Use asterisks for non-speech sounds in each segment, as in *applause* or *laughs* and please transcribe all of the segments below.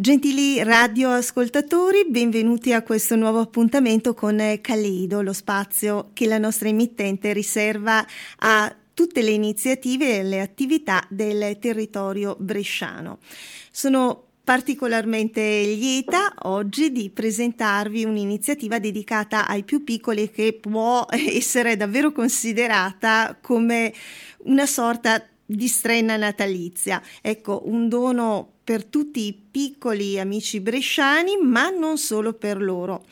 Gentili radioascoltatori, benvenuti a questo nuovo appuntamento con Caleido, lo spazio che la nostra emittente riserva a tutte le iniziative e le attività del territorio bresciano. Sono particolarmente lieta oggi di presentarvi un'iniziativa dedicata ai più piccoli che può essere davvero considerata come una sorta di strenna natalizia. Ecco, un dono per tutti i piccoli amici bresciani, ma non solo per loro.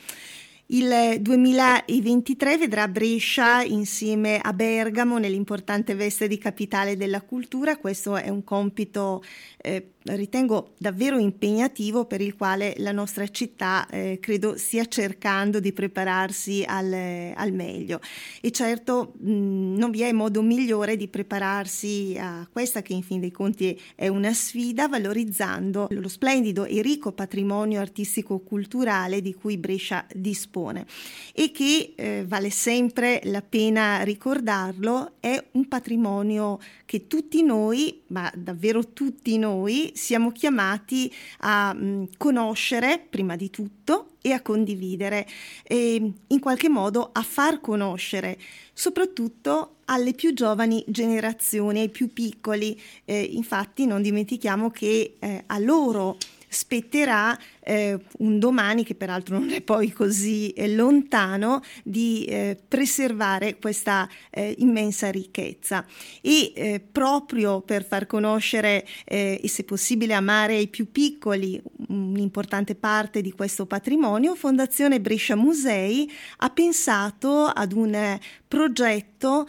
Il 2023 vedrà Brescia insieme a Bergamo nell'importante veste di capitale della cultura. Questo è un compito eh, ritengo davvero impegnativo per il quale la nostra città eh, credo stia cercando di prepararsi al, al meglio. E certo mh, non vi è modo migliore di prepararsi a questa che in fin dei conti è una sfida valorizzando lo splendido e ricco patrimonio artistico-culturale di cui Brescia dispone. E che eh, vale sempre la pena ricordarlo è un patrimonio che tutti noi ma davvero tutti noi siamo chiamati a mh, mm, conoscere prima di tutto e a condividere e in qualche modo a far conoscere soprattutto alle più giovani generazioni, ai più piccoli. Eh, infatti non dimentichiamo che eh, a loro spetterà eh, un domani, che peraltro non è poi così eh, lontano, di eh, preservare questa eh, immensa ricchezza. E eh, proprio per far conoscere eh, e se possibile amare ai più piccoli un'importante parte di questo patrimonio, Fondazione Brescia Musei ha pensato ad un progetto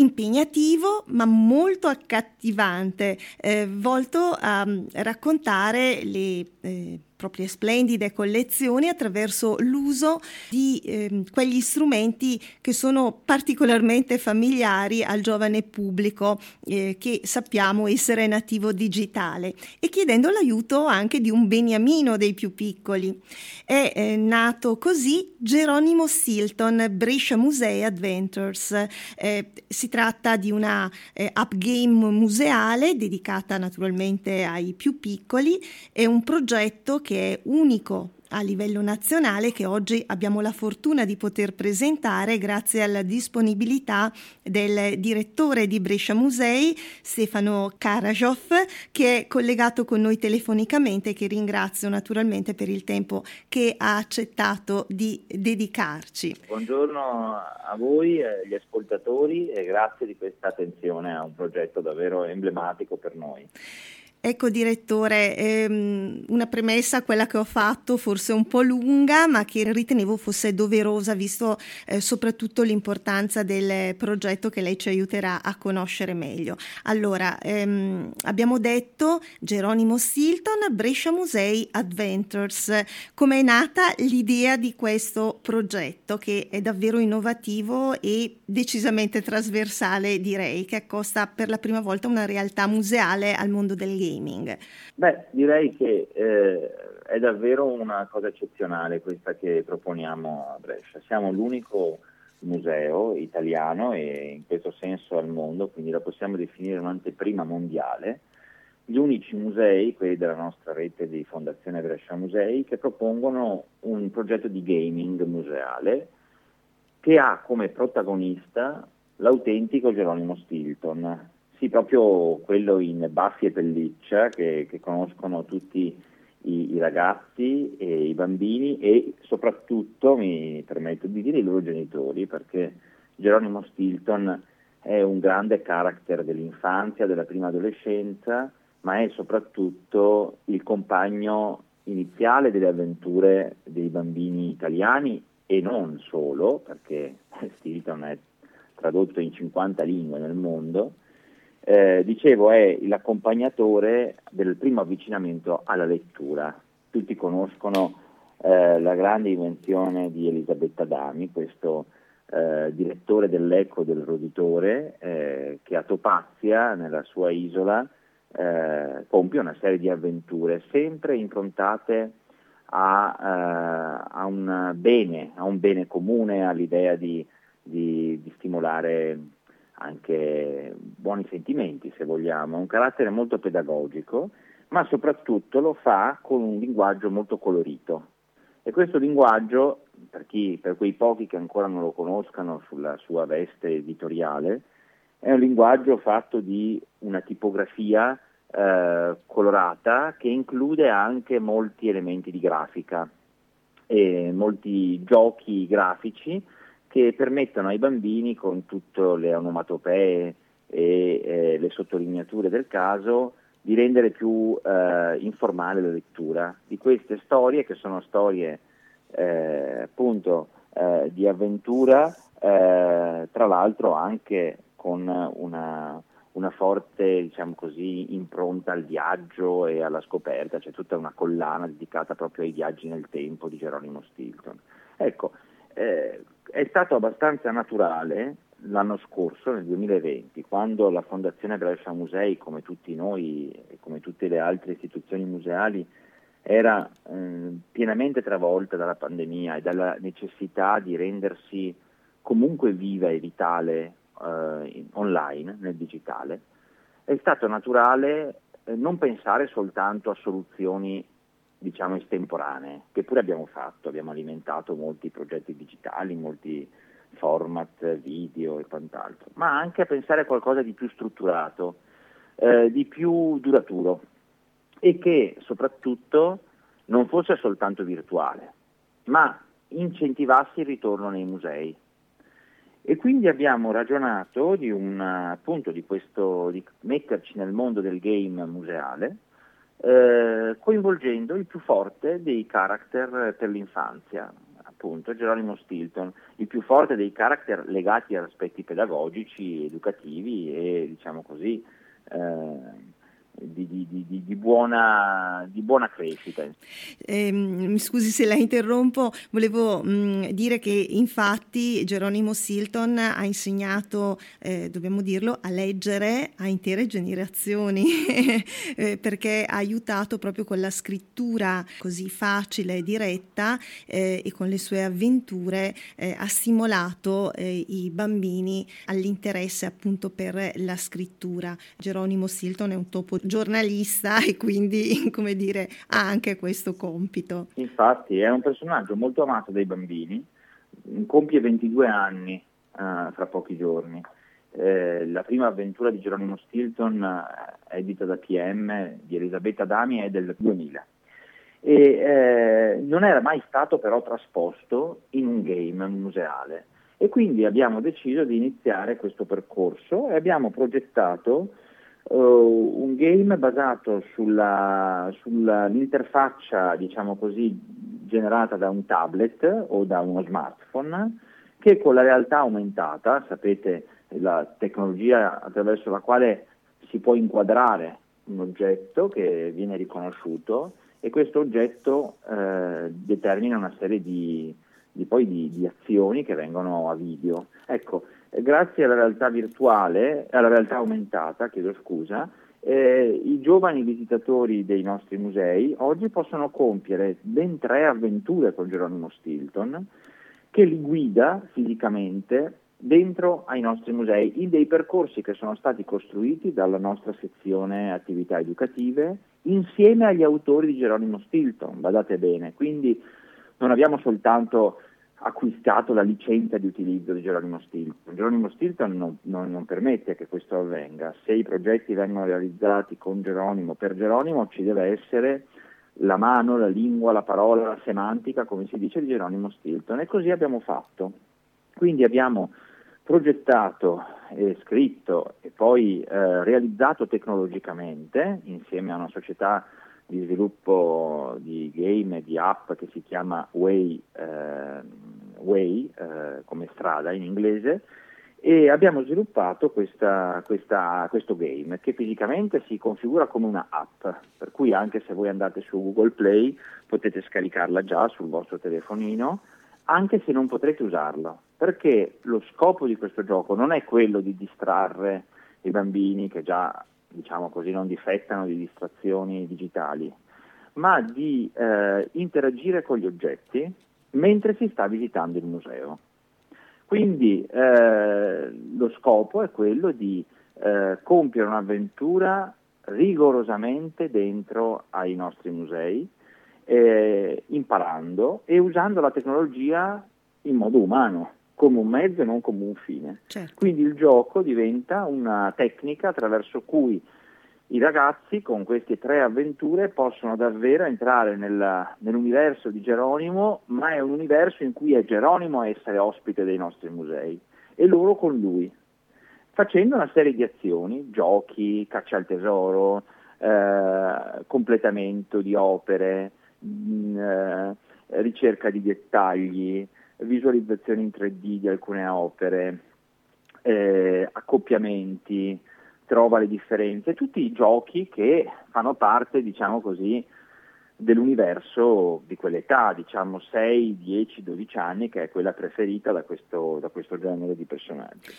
impegnativo ma molto accattivante, eh, volto a mm, raccontare le eh, proprie splendide collezioni attraverso l'uso di eh, quegli strumenti che sono particolarmente familiari al giovane pubblico eh, che sappiamo essere nativo digitale e chiedendo l'aiuto anche di un beniamino dei più piccoli. È eh, nato così Geronimo Stilton Brescia Musei Adventures. Eh, si tratta di una eh, upgame museale dedicata naturalmente ai più piccoli, è un progetto che che è unico a livello nazionale che oggi abbiamo la fortuna di poter presentare grazie alla disponibilità del direttore di Brescia Musei Stefano Karajov che è collegato con noi telefonicamente e che ringrazio naturalmente per il tempo che ha accettato di dedicarci. Buongiorno a voi, agli ascoltatori e grazie di questa attenzione a un progetto davvero emblematico per noi. Ecco direttore, ehm, una premessa, quella che ho fatto, forse un po' lunga, ma che ritenevo fosse doverosa, visto eh, soprattutto l'importanza del progetto che lei ci aiuterà a conoscere meglio. Allora, ehm, abbiamo detto Geronimo Stilton, Brescia Musei Adventures. Come è nata l'idea di questo progetto che è davvero innovativo e decisamente trasversale, direi, che accosta per la prima volta una realtà museale al mondo del gaming? Gaming? Beh, direi che eh, è davvero una cosa eccezionale questa che proponiamo a Brescia. Siamo l'unico museo italiano e in questo senso al mondo, quindi la possiamo definire un'anteprima mondiale, gli unici musei, quelli della nostra rete di Fondazione Brescia Musei, che propongono un progetto di gaming museale che ha come protagonista l'autentico Geronimo Stilton, sì, proprio quello in baffi e pelliccia che, che conoscono tutti i, i, ragazzi e i bambini e soprattutto, mi permetto di dire, i loro genitori, perché Geronimo Stilton è un grande character dell'infanzia, della prima adolescenza, ma è soprattutto il compagno iniziale delle avventure dei bambini italiani e non solo, perché *laughs* Stilton è tradotto in 50 lingue nel mondo, eh, dicevo, è l'accompagnatore del primo avvicinamento alla lettura. Tutti conoscono eh, la grande invenzione di Elisabetta Dami, questo eh, direttore dell'Eco del Roditore, eh, che a Topazia, nella sua isola, eh, compie una serie di avventure sempre improntate a, eh, a, un, bene, a un bene comune, all'idea di, di, di stimolare anche buoni sentimenti se vogliamo, un carattere molto pedagogico, ma soprattutto lo fa con un linguaggio molto colorito. E questo linguaggio, per, chi, per quei pochi che ancora non lo conoscano sulla sua veste editoriale, è un linguaggio fatto di una tipografia eh, colorata che include anche molti elementi di grafica e molti giochi grafici che permettono ai bambini con tutte le onomatopee e eh, le sottolineature del caso di rendere più eh, informale la lettura di queste storie che sono storie eh, appunto eh, di avventura, eh, tra l'altro anche con una, una forte diciamo così, impronta al viaggio e alla scoperta, c'è tutta una collana dedicata proprio ai viaggi nel tempo di Geronimo Stilton. Ecco, eh, è stato abbastanza naturale l'anno scorso, nel 2020, quando la Fondazione Brescia Musei, come tutti noi e come tutte le altre istituzioni museali, era eh, pienamente travolta dalla pandemia e dalla necessità di rendersi comunque viva e vitale eh, online, nel digitale, è stato naturale eh, non pensare soltanto a soluzioni diciamo estemporanee, che pure abbiamo fatto, abbiamo alimentato molti progetti digitali, molti format video e quant'altro, ma anche a pensare a qualcosa di più strutturato, eh, di più duraturo. E che soprattutto non fosse soltanto virtuale, ma incentivasse il ritorno nei musei. E quindi abbiamo ragionato di, un, appunto, di, questo, di metterci nel mondo del game museale, eh, coinvolgendo il più forte dei character per l'infanzia, appunto Geronimo Stilton, il più forte dei character legati ad aspetti pedagogici, educativi e diciamo così eh, di, di, di, di, buona, di buona crescita. Eh, mi scusi se la interrompo, volevo mh, mm, dire che infatti Geronimo Silton ha insegnato, eh, dobbiamo dirlo, a leggere a intere generazioni *laughs* eh, perché ha aiutato proprio con la scrittura così facile e diretta eh, e con le sue avventure eh, ha stimolato eh, i bambini all'interesse appunto per la scrittura. Geronimo Silton è un topo giornalista e quindi, *laughs* come dire, ha anche questo compito. Infatti è un personaggio molto amato dai bambini, compie 22 anni uh, fra pochi giorni. Eh, la prima avventura di Geronimo Stilton, eh, edita da PM di Elisabetta Dami, è del 2000 e eh, non era mai stato però trasposto in un game museale e quindi abbiamo deciso di iniziare questo percorso e abbiamo progettato uh, un game basato sull'interfaccia, diciamo così, generata da un tablet o da uno smartphone che con la realtà aumentata, sapete la tecnologia attraverso la quale si può inquadrare un oggetto che viene riconosciuto e questo oggetto eh, determina una serie di, di, poi di, di azioni che vengono a video. Ecco, grazie alla realtà virtuale, alla realtà aumentata, chiedo scusa, eh, i giovani visitatori dei nostri musei oggi possono compiere ben tre avventure con Geronimo Stilton che li guida fisicamente dentro ai nostri musei in dei percorsi che sono stati costruiti dalla nostra sezione attività educative insieme agli autori di Geronimo Stilton, badate bene, quindi non abbiamo soltanto acquistato la licenza di utilizzo di Geronimo Stilton. Geronimo Stilton non, non, non, permette che questo avvenga. Se i progetti vengono realizzati con Geronimo, per Geronimo ci deve essere la mano, la lingua, la parola, la semantica, come si dice, di Geronimo Stilton. E così abbiamo fatto. Quindi abbiamo progettato e scritto e poi eh, realizzato tecnologicamente insieme a una società di sviluppo di game e di app che si chiama Way, eh, Way eh, come strada in inglese e abbiamo sviluppato questa, questa, questo game che fisicamente si configura come una app, per cui anche se voi andate su Google Play potete scaricarla già sul vostro telefonino, anche se non potrete usarlo, perché lo scopo di questo gioco non è quello di distrarre i bambini che già diciamo così, non difettano di distrazioni digitali, ma di eh, interagire con gli oggetti mentre si sta visitando il museo. Quindi eh, lo scopo è quello di eh, compiere un'avventura rigorosamente dentro ai nostri musei, eh, imparando e usando la tecnologia in modo umano, come un mezzo e non come un fine. Certo. Quindi il gioco diventa una tecnica attraverso cui i ragazzi con queste tre avventure possono davvero entrare nella, nell'universo di Geronimo, ma è un universo in cui è Geronimo a essere ospite dei nostri musei e loro con lui, facendo una serie di azioni, giochi, caccia al tesoro, eh, completamento di opere, mh, mm, eh, ricerca di dettagli, visualizzazioni in 3D di alcune opere, eh, accoppiamenti, trova le differenze, tutti i giochi che fanno parte, diciamo così, dell'universo di quell'età, diciamo 6, 10, 12 anni, che è quella preferita da questo, da questo genere di personaggi.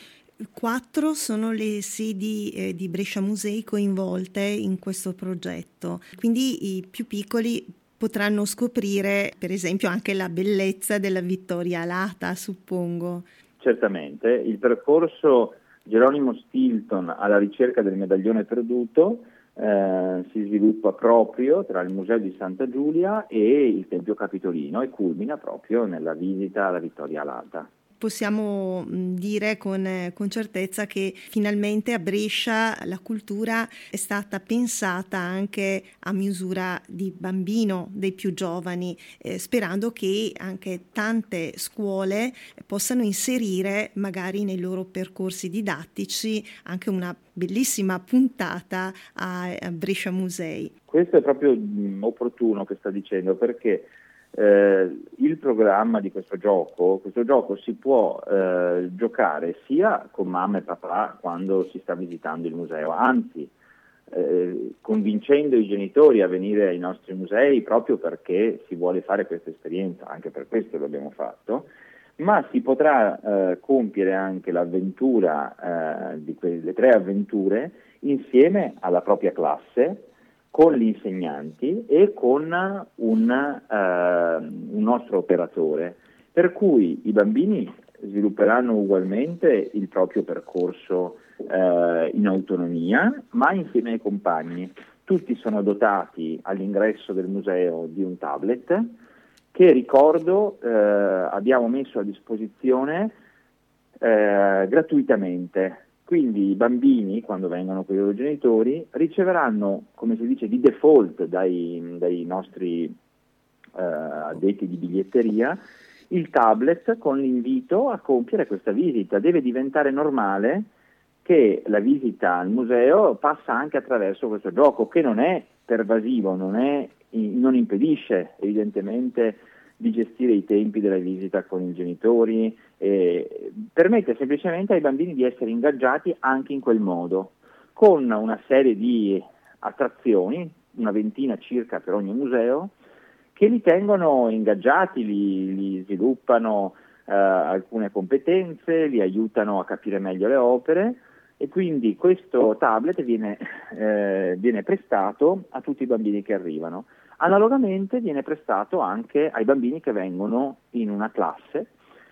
Quattro sono le sedi eh, di Brescia Musei coinvolte in questo progetto, quindi i più piccoli potranno scoprire per esempio anche la bellezza della Vittoria Alata, suppongo. Certamente, il percorso Geronimo Stilton alla ricerca del medaglione perduto eh, si sviluppa proprio tra il Museo di Santa Giulia e il Tempio Capitolino e culmina proprio nella visita alla Vittoria Alata possiamo dire con, con, certezza che finalmente a Brescia la cultura è stata pensata anche a misura di bambino, dei più giovani, eh, sperando che anche tante scuole possano inserire magari nei loro percorsi didattici anche una bellissima puntata a, a Brescia Musei. Questo è proprio opportuno che sta dicendo perché eh, il programma di questo gioco, questo gioco si può eh, giocare sia con mamma e papà quando si sta visitando il museo, anzi eh, convincendo i genitori a venire ai nostri musei proprio perché si vuole fare questa esperienza, anche per questo l'abbiamo fatto, ma si potrà eh, compiere anche l'avventura eh, di quelle tre avventure insieme alla propria classe con gli insegnanti e con un, eh, un nostro operatore, per cui i bambini svilupperanno ugualmente il proprio percorso eh, in autonomia, ma insieme ai compagni. Tutti sono dotati all'ingresso del museo di un tablet che ricordo eh, abbiamo messo a disposizione eh, gratuitamente quindi i bambini, quando vengono con i loro genitori, riceveranno, come si dice, di default dai, dai nostri eh, addetti di biglietteria il tablet con l'invito a compiere questa visita. Deve diventare normale che la visita al museo passa anche attraverso questo gioco, che non è pervasivo, non, è, non impedisce evidentemente di gestire i tempi della visita con i genitori, eh, permette semplicemente ai bambini di essere ingaggiati anche in quel modo, con una serie di attrazioni, una ventina circa per ogni museo, che li tengono ingaggiati, li, li sviluppano eh, alcune competenze, li aiutano a capire meglio le opere e quindi questo tablet viene, eh, viene prestato a tutti i bambini che arrivano. Analogamente viene prestato anche ai bambini che vengono in una classe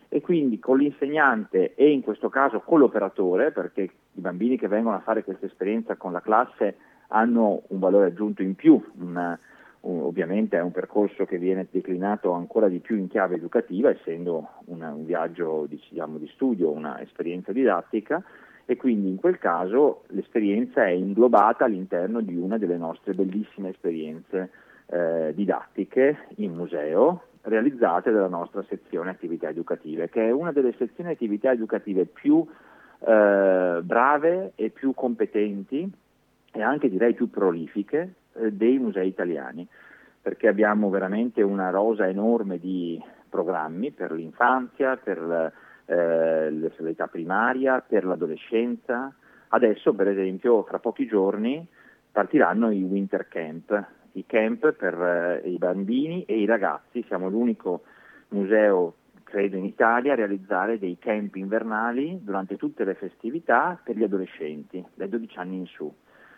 e quindi con l'insegnante e in questo caso con l'operatore, perché i bambini che vengono a fare questa esperienza con la classe hanno un valore aggiunto in più, una, un, ovviamente è un percorso che viene declinato ancora di più in chiave educativa, essendo una, un viaggio diciamo, di studio, un'esperienza didattica, e quindi in quel caso l'esperienza è inglobata all'interno di una delle nostre bellissime esperienze eh, didattiche in museo realizzate dalla nostra sezione attività educative, che è una delle sezioni attività educative più eh, brave e più competenti e anche direi più prolifiche eh, dei musei italiani, perché abbiamo veramente una rosa enorme di programmi per l'infanzia, per eh, l'età primaria, per l'adolescenza. Adesso, per esempio, fra pochi giorni partiranno i winter camp, i camp per eh, i bambini e i ragazzi. Siamo l'unico museo, credo, in Italia a realizzare dei camp invernali durante tutte le festività per gli adolescenti, dai 12 anni in su,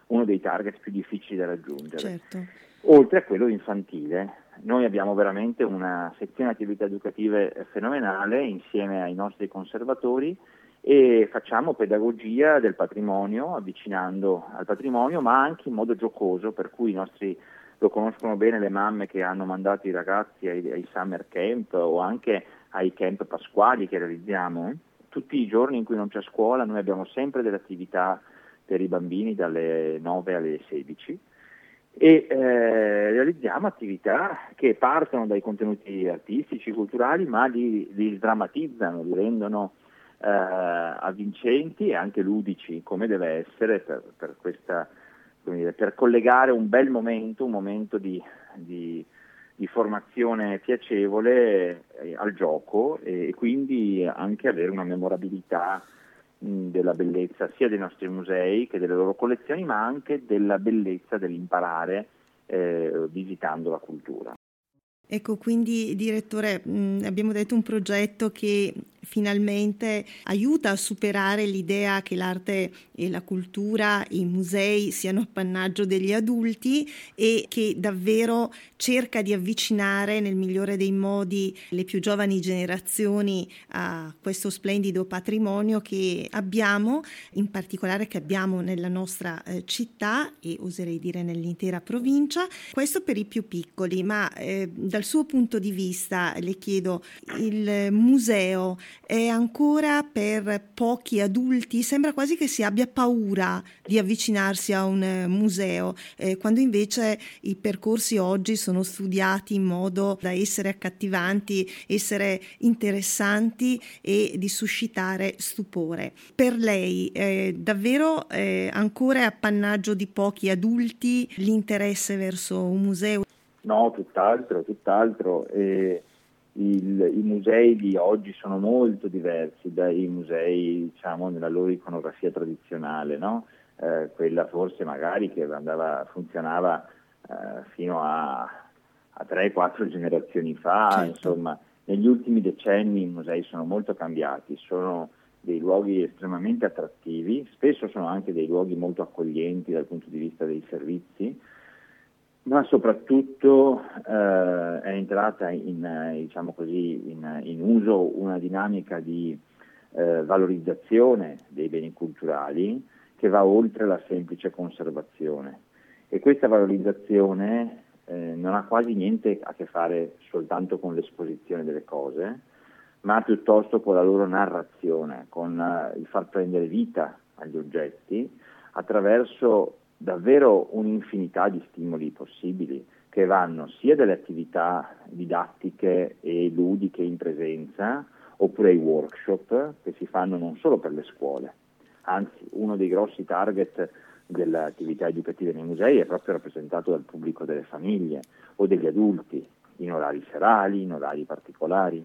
uno dei target più difficili da raggiungere. Certo. Oltre a quello infantile. Noi abbiamo veramente una sezione attività educative fenomenale insieme ai nostri conservatori e facciamo pedagogia del patrimonio, avvicinando al patrimonio, ma anche in modo giocoso, per cui i nostri lo conoscono bene le mamme che hanno mandato i ragazzi ai, ai summer camp o anche ai camp pasquali che realizziamo. Tutti i giorni in cui non c'è scuola noi abbiamo sempre delle attività per i bambini dalle 9 alle 16 e eh, realizziamo attività che partono dai contenuti artistici, culturali, ma li, li drammatizzano, li rendono eh, avvincenti e anche ludici, come deve essere per, per, questa, dire, per collegare un bel momento, un momento di, di, di formazione piacevole eh, al gioco e quindi anche avere una memorabilità della bellezza sia dei nostri musei che delle loro collezioni, ma anche della bellezza dell'imparare eh, visitando la cultura. Ecco, quindi direttore, mh, abbiamo detto un progetto che finalmente aiuta a superare l'idea che l'arte e la cultura, i musei siano appannaggio degli adulti e che davvero cerca di avvicinare nel migliore dei modi le più giovani generazioni a questo splendido patrimonio che abbiamo, in particolare che abbiamo nella nostra eh, città e oserei dire nell'intera provincia. Questo per i più piccoli, ma eh, dal suo punto di vista le chiedo, il museo è ancora per pochi adulti, sembra quasi che si abbia paura di avvicinarsi a un eh, museo, eh, quando invece i percorsi oggi sono studiati in modo da essere accattivanti, essere interessanti e di suscitare stupore. Per lei è davvero eh, ancora appannaggio di pochi adulti l'interesse verso un museo? No, tutt'altro, tutt'altro. Eh, il, I musei di oggi sono molto diversi dai musei diciamo, nella loro iconografia tradizionale, no? eh, quella forse magari che andava, funzionava eh, fino a, a 3-4 generazioni fa, certo. insomma, negli ultimi decenni i musei sono molto cambiati, sono dei luoghi estremamente attrattivi, spesso sono anche dei luoghi molto accoglienti dal punto di vista dei servizi, ma soprattutto eh, è entrata in, diciamo così, in, in, uso una dinamica di eh, valorizzazione dei beni culturali che va oltre la semplice conservazione. E questa valorizzazione eh, non ha quasi niente a che fare soltanto con l'esposizione delle cose, ma piuttosto con la loro narrazione, con uh, il far prendere vita agli oggetti attraverso davvero un'infinità di stimoli possibili che vanno sia dalle attività didattiche e ludiche in presenza oppure ai workshop che si fanno non solo per le scuole, anzi uno dei grossi target delle attività educative nei musei è proprio rappresentato dal pubblico delle famiglie o degli adulti in orari serali, in orari particolari.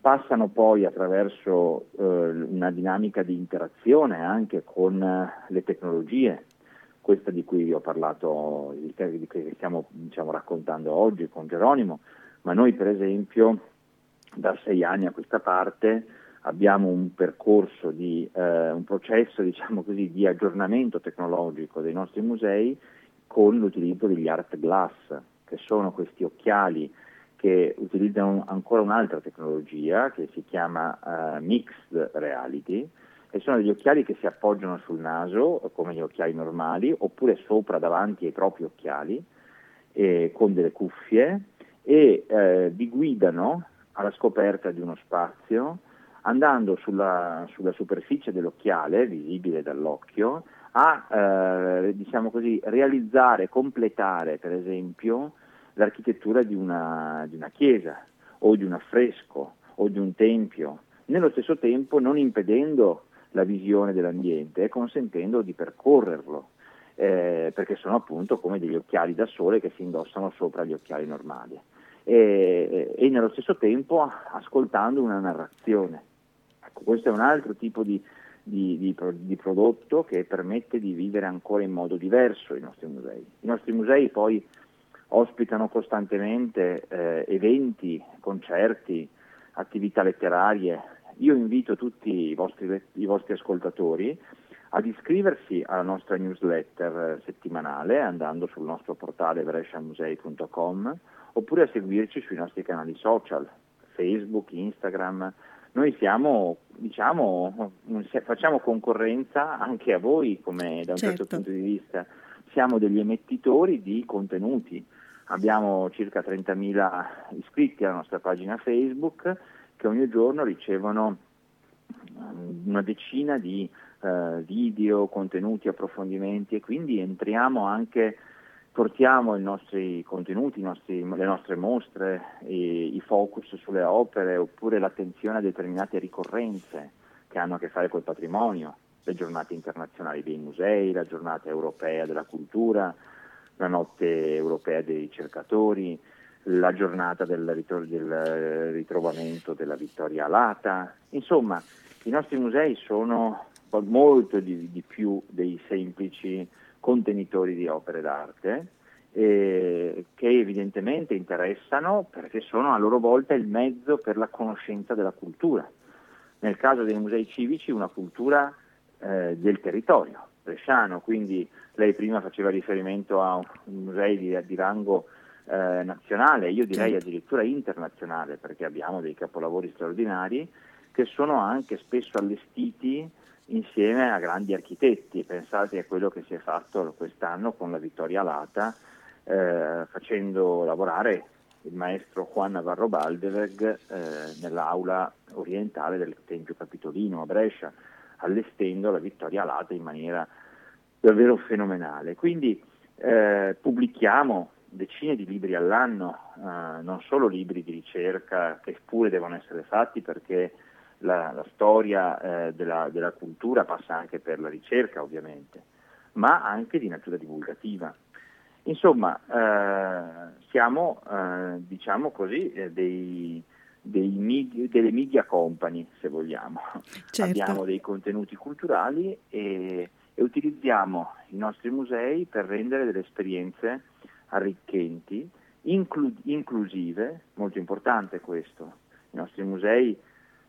Passano poi attraverso eh, una dinamica di interazione anche con le tecnologie, questa di cui vi ho parlato, di cui stiamo diciamo, raccontando oggi con Geronimo, ma noi per esempio da sei anni a questa parte abbiamo un percorso di, eh, un processo diciamo così, di aggiornamento tecnologico dei nostri musei con l'utilizzo degli art glass, che sono questi occhiali che utilizzano ancora un'altra tecnologia che si chiama uh, mixed reality, e sono degli occhiali che si appoggiano sul naso come gli occhiali normali oppure sopra davanti ai propri occhiali eh, con delle cuffie e eh, vi guidano alla scoperta di uno spazio andando sulla, sulla superficie dell'occhiale visibile dall'occhio a eh, diciamo così, realizzare, completare per esempio l'architettura di una, di una chiesa o di un affresco o di un tempio, nello stesso tempo non impedendo la visione dell'ambiente, consentendo di percorrerlo, eh, perché sono appunto come degli occhiali da sole che si indossano sopra gli occhiali normali. E, e nello stesso tempo ascoltando una narrazione. Ecco, questo è un altro tipo di, di, di, di, prodotto che permette di vivere ancora in modo diverso i nostri musei. I nostri musei poi ospitano costantemente eh, eventi, concerti, attività letterarie, io invito tutti i vostri, i vostri ascoltatori ad iscriversi alla nostra newsletter settimanale andando sul nostro portale bresciamusei.com oppure a seguirci sui nostri canali social, Facebook, Instagram, noi siamo, diciamo, facciamo concorrenza anche a voi come da un certo. certo punto di vista, siamo degli emettitori di contenuti. Abbiamo circa 30.000 iscritti alla nostra pagina Facebook che ogni giorno ricevono mm, una decina di eh, video, contenuti, approfondimenti e quindi entriamo anche, portiamo i nostri contenuti, i nostri, le nostre mostre, i, i focus sulle opere oppure l'attenzione a determinate ricorrenze che hanno a che fare col patrimonio, le giornate internazionali dei musei, la giornata europea della cultura, la notte europea dei ricercatori, la giornata del, ritro- del ritrovamento della Vittoria Alata. Insomma, i nostri musei sono molto di, di più dei semplici contenitori di opere d'arte eh, che evidentemente interessano perché sono a loro volta il mezzo per la conoscenza della cultura. Nel caso dei musei civici una cultura eh, del territorio bresciano, quindi lei prima faceva riferimento a musei di, di rango eh, nazionale, io direi certo. addirittura internazionale perché abbiamo dei capolavori straordinari che sono anche spesso allestiti insieme a grandi architetti. Pensate a quello che si è fatto quest'anno con la Vittoria Lata, eh, facendo lavorare il maestro Juan Navarro Baldeweg eh, nell'aula orientale del Tempio Capitolino a Brescia, allestendo la Vittoria Lata in maniera davvero fenomenale. Quindi eh, pubblichiamo decine di libri all'anno, eh, non solo libri di ricerca che pure devono essere fatti perché la, la storia eh, della, della, cultura passa anche per la ricerca ovviamente, ma anche di natura divulgativa. Insomma, eh, siamo, eh, diciamo così, eh, dei, dei delle media company, se vogliamo. Certo. Abbiamo dei contenuti culturali e, e utilizziamo i nostri musei per rendere delle esperienze arricchenti, inclu- inclusive, molto importante questo. I nostri musei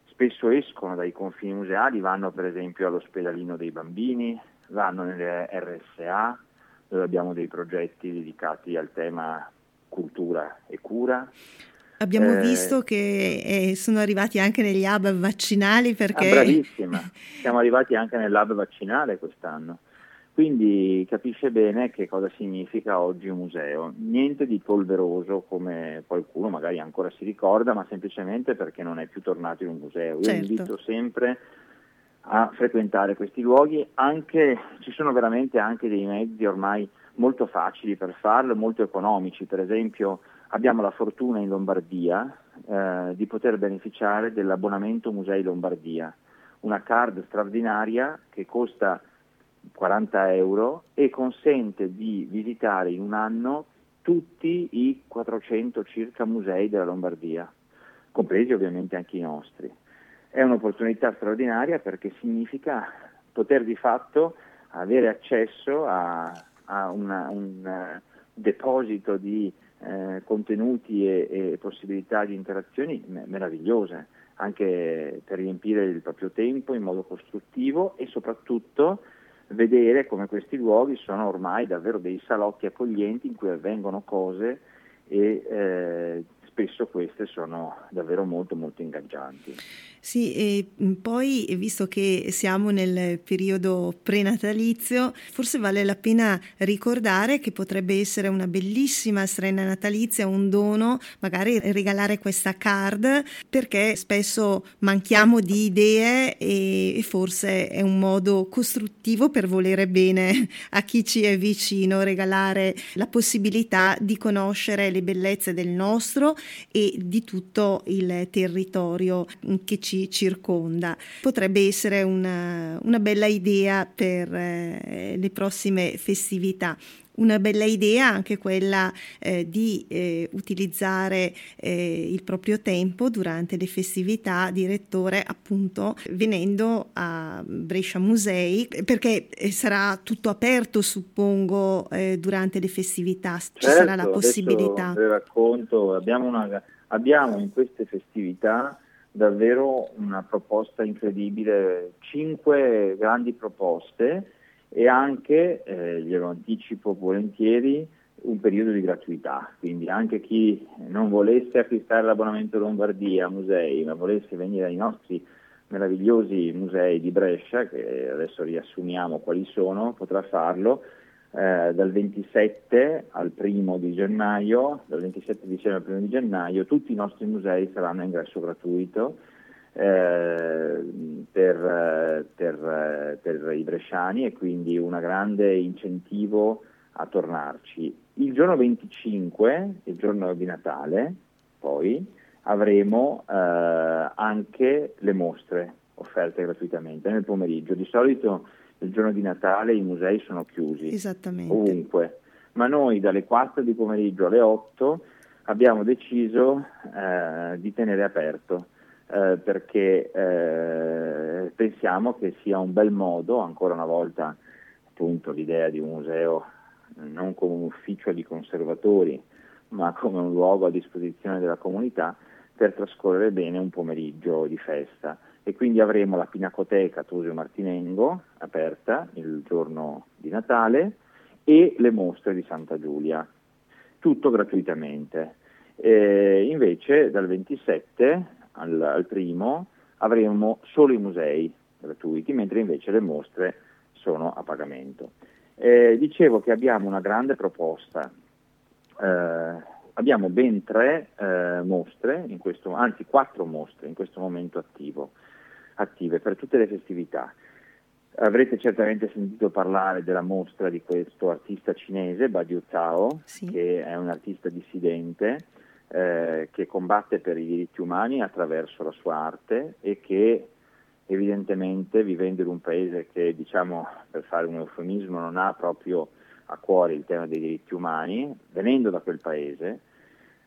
spesso escono dai confini museali, vanno per esempio all'ospedalino dei bambini, vanno nelle RSA, dove abbiamo dei progetti dedicati al tema cultura e cura. Abbiamo eh, visto che eh, sono arrivati anche negli hub vaccinali perché... Ah, bravissima, siamo arrivati anche nell'hub vaccinale quest'anno. Quindi capisce bene che cosa significa oggi un museo. Niente di polveroso come qualcuno magari ancora si ricorda, ma semplicemente perché non è più tornato in un museo. Io certo. invito sempre a frequentare questi luoghi, anche, ci sono veramente anche dei mezzi ormai molto facili per farlo, molto economici. Per esempio abbiamo la fortuna in Lombardia eh, di poter beneficiare dell'abbonamento Musei Lombardia, una card straordinaria che costa 40 euro e consente di visitare in un anno tutti i 400 circa musei della Lombardia, compresi ovviamente anche i nostri. È un'opportunità straordinaria perché significa poter di fatto avere accesso a, a una, un uh, deposito di uh, contenuti e, e, possibilità di interazioni meravigliose, anche per riempire il proprio tempo in modo costruttivo e soprattutto vedere come questi luoghi sono ormai davvero dei salotti accoglienti in cui avvengono cose e eh, spesso queste sono davvero molto molto ingaggianti. Sì, e mm, poi visto che siamo nel periodo prenatalizio, forse vale la pena ricordare che potrebbe essere una bellissima strena natalizia, un dono, magari regalare questa card, perché spesso manchiamo di idee e forse è un modo costruttivo per volere bene a chi ci è vicino, regalare la possibilità di conoscere le bellezze del nostro e di tutto il territorio che ci ci circonda. Potrebbe essere una, una bella idea per eh, le prossime festività una bella idea anche quella eh, di eh, utilizzare eh, il proprio tempo durante le festività direttore appunto venendo a Brescia Musei perché eh, sarà tutto aperto suppongo eh, durante le festività. Ci certo, sarà la possibilità. vi racconto. Abbiamo, una, abbiamo in queste festività davvero una proposta incredibile, cinque grandi proposte e anche, eh, glielo anticipo volentieri, un periodo di gratuità, quindi anche chi non volesse acquistare l'abbonamento Lombardia musei, ma volesse venire ai nostri meravigliosi musei di Brescia, che adesso riassumiamo quali sono, potrà farlo eh, dal 27 al 1 di gennaio, dal 27 dicembre al 1 di gennaio, tutti i nostri musei saranno a ingresso gratuito per, per, per i bresciani e quindi un grande incentivo a tornarci. Il giorno 25, il giorno di Natale, poi avremo eh, anche le mostre offerte gratuitamente nel pomeriggio. Di solito il giorno di Natale i musei sono chiusi ovunque, ma noi dalle 4 di pomeriggio alle 8 abbiamo deciso eh, di tenere aperto eh, perché eh, pensiamo che sia un bel modo, ancora una volta appunto l'idea di un museo non come un ufficio di conservatori, ma come un luogo a disposizione della comunità per trascorrere bene un pomeriggio di festa. E quindi avremo la Pinacoteca Tosio Martinengo aperta il giorno di Natale e le mostre di Santa Giulia, tutto gratuitamente. E invece dal 27 al, al primo avremo solo i musei gratuiti, mentre invece le mostre sono a pagamento. Eh, dicevo che abbiamo una grande proposta, eh, abbiamo ben tre eh, mostre, questo, anzi quattro mostre in questo momento attivo, attive per tutte le festività. Avrete certamente sentito parlare della mostra di questo artista cinese, Badiu Zhao, sì. che è un artista dissidente eh, che combatte per i diritti umani attraverso la sua arte e che evidentemente vivendo in un paese che, diciamo, per fare un eufemismo, non ha proprio a cuore il tema dei diritti umani, venendo da quel paese,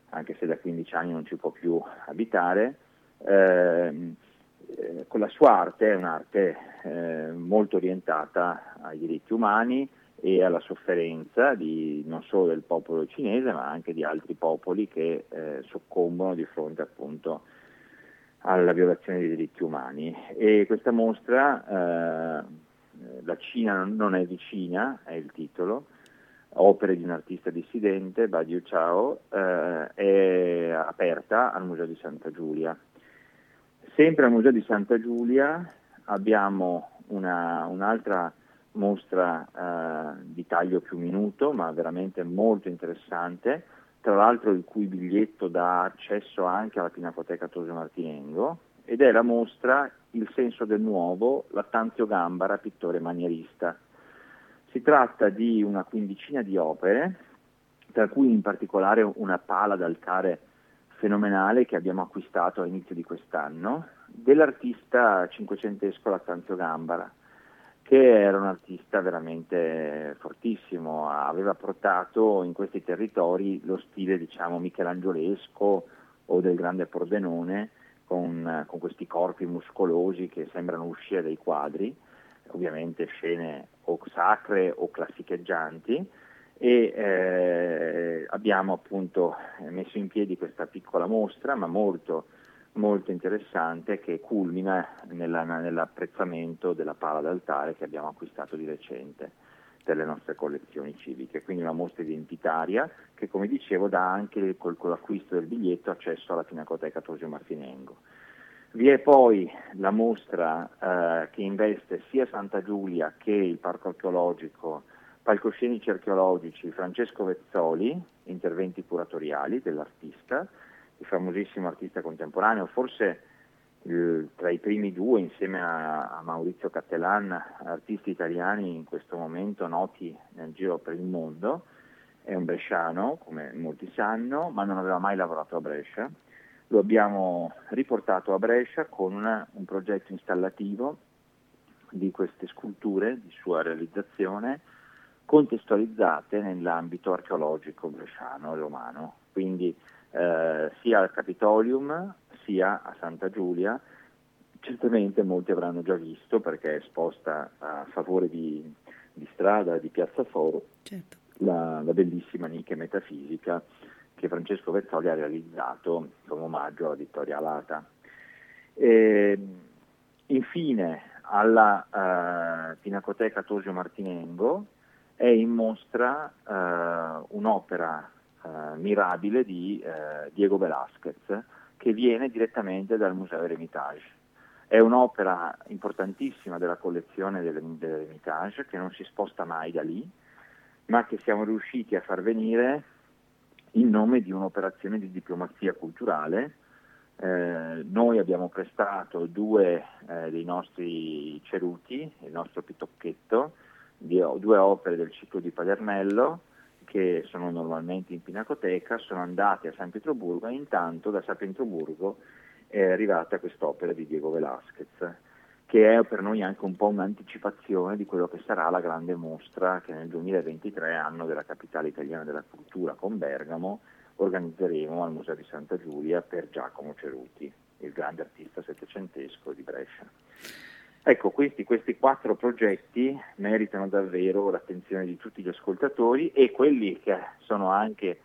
anche se da 15 anni non ci può più abitare, ehm, eh, con la sua arte è un'arte eh, molto orientata ai diritti umani e alla sofferenza di, non solo del popolo cinese ma anche di altri popoli che eh, soccombono di fronte appunto alla violazione dei diritti umani. E questa mostra, eh, La Cina non è vicina, è il titolo, opere di un artista dissidente, Badiu Chao, eh, è aperta al Museo di Santa Giulia. Sempre al Museo di Santa Giulia abbiamo una, un'altra mostra eh, di taglio più minuto, ma veramente molto interessante, tra l'altro il cui biglietto dà accesso anche alla Pinacoteca Tosio Martinengo, ed è la mostra Il senso del nuovo, Lattanzio Gambara, pittore manierista. Si tratta di una quindicina di opere, tra cui in particolare una pala d'altare fenomenale che abbiamo acquistato all'inizio di quest'anno, dell'artista cinquecentesco Lattanzio Gambara che era un artista veramente fortissimo, aveva portato in questi territori lo stile diciamo michelangiolesco o del grande Pordenone con, con questi corpi muscolosi che sembrano uscire dai quadri, ovviamente scene o sacre o classicheggianti. E eh, abbiamo appunto messo in piedi questa piccola mostra ma molto molto interessante che culmina nella, nell'apprezzamento della pala d'altare che abbiamo acquistato di recente per le nostre collezioni civiche, quindi una mostra identitaria che come dicevo dà anche col, con l'acquisto del biglietto accesso alla Pinacoteca Tosio Martinengo. Vi è poi la mostra eh, che investe sia Santa Giulia che il Parco Archeologico, palcoscenici archeologici Francesco Vezzoli, interventi curatoriali dell'artista, il famosissimo artista contemporaneo, forse il, tra i primi due insieme a, a, Maurizio Cattelan, artisti italiani in questo momento noti nel giro per il mondo, è un bresciano, come molti sanno, ma non aveva mai lavorato a Brescia. Lo abbiamo riportato a Brescia con una, un progetto installativo di queste sculture, di sua realizzazione, contestualizzate nell'ambito archeologico bresciano e romano. Quindi eh, sia al Capitolium sia a Santa Giulia. Certamente molti avranno già visto perché è esposta a favore di, di strada di Piazza Foro certo. la, la, bellissima Nike metafisica che Francesco Vezzoli ha realizzato come omaggio alla Vittoria Alata. E, infine alla uh, Pinacoteca Tosio Martinengo è in mostra eh, un'opera eh, mirabile di eh, Diego Velázquez che viene direttamente dal Museo Hermitage. È un'opera importantissima della collezione dell'Hermitage che non si sposta mai da lì, ma che siamo riusciti a far venire in nome di un'operazione di diplomazia culturale. Eh, noi abbiamo prestato due eh, dei nostri ceruti, il nostro pitocchetto, due opere del ciclo di Palermello che sono normalmente in Pinacoteca, sono andate a San Pietroburgo e intanto da San Pietroburgo è arrivata quest'opera di Diego Velázquez, che è per noi anche un po' un'anticipazione di quello che sarà la grande mostra che nel 2023, anno della capitale italiana della cultura con Bergamo, organizzeremo al Museo di Santa Giulia per Giacomo Ceruti, il grande artista settecentesco di Brescia. Ecco, questi, questi, quattro progetti meritano davvero l'attenzione di tutti gli ascoltatori e quelli che sono anche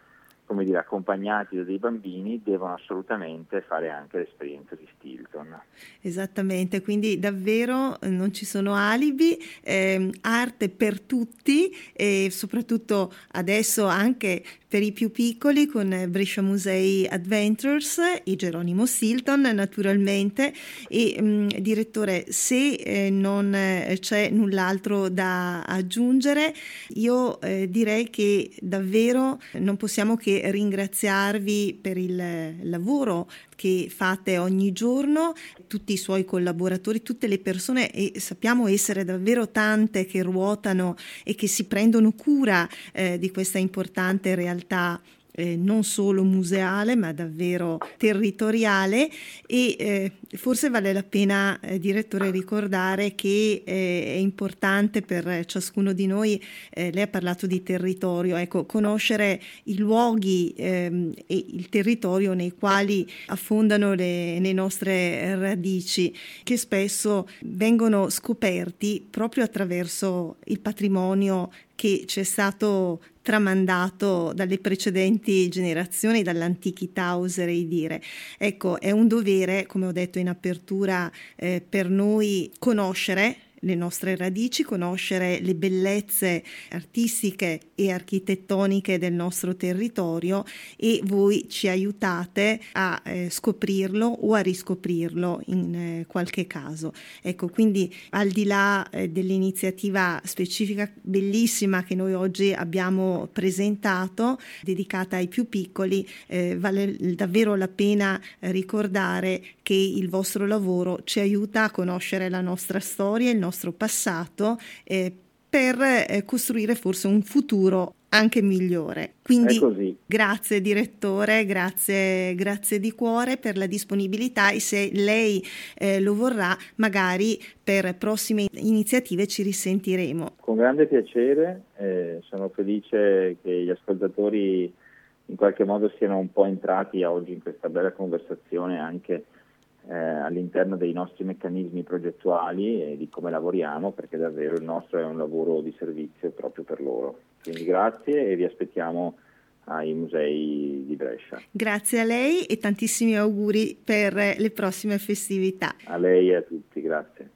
come dire, accompagnati da dei bambini devono assolutamente fare anche l'esperienza di Stilton. Esattamente, quindi davvero eh, non ci sono alibi, eh, arte per tutti e soprattutto adesso anche per i più piccoli con Brescia Musei Adventures e Geronimo Stilton naturalmente e mh, mm, direttore se eh, non eh, c'è null'altro da aggiungere io eh, direi che davvero non possiamo che ringraziarvi per il lavoro che fate ogni giorno, tutti i suoi collaboratori, tutte le persone e sappiamo essere davvero tante che ruotano e che si prendono cura eh, di questa importante realtà eh, non solo museale ma davvero territoriale. E eh, forse vale la pena, eh, direttore, ricordare che eh, è importante per ciascuno di noi, eh, lei ha parlato di territorio, ecco, conoscere i luoghi ehm, e il territorio nei quali affondano le, le nostre radici, che spesso vengono scoperti proprio attraverso il patrimonio che ci è stato tramandato dalle precedenti generazioni, dall'antichità oserei dire. Ecco, è un dovere, come ho detto in apertura, eh, per noi conoscere le nostre radici, conoscere le bellezze artistiche e architettoniche del nostro territorio e voi ci aiutate a eh, scoprirlo o a riscoprirlo in eh, qualche caso. Ecco, quindi al di là eh, dell'iniziativa specifica bellissima che noi oggi abbiamo presentato, dedicata ai più piccoli, eh, vale davvero la pena ricordare che il vostro lavoro ci aiuta a conoscere la nostra storia, il nostro passato eh, per eh, costruire forse un futuro anche migliore. Quindi grazie direttore, grazie, grazie di cuore per la disponibilità e se lei eh, lo vorrà magari per prossime iniziative ci risentiremo. Con grande piacere, eh, sono felice che gli ascoltatori in qualche modo siano un po' entrati oggi in questa bella conversazione anche eh, all'interno dei nostri meccanismi progettuali e di come lavoriamo, perché davvero il nostro è un lavoro di servizio proprio per loro. Quindi grazie e vi aspettiamo ai musei di Brescia. Grazie a lei e tantissimi auguri per le prossime festività. A lei e a tutti, grazie.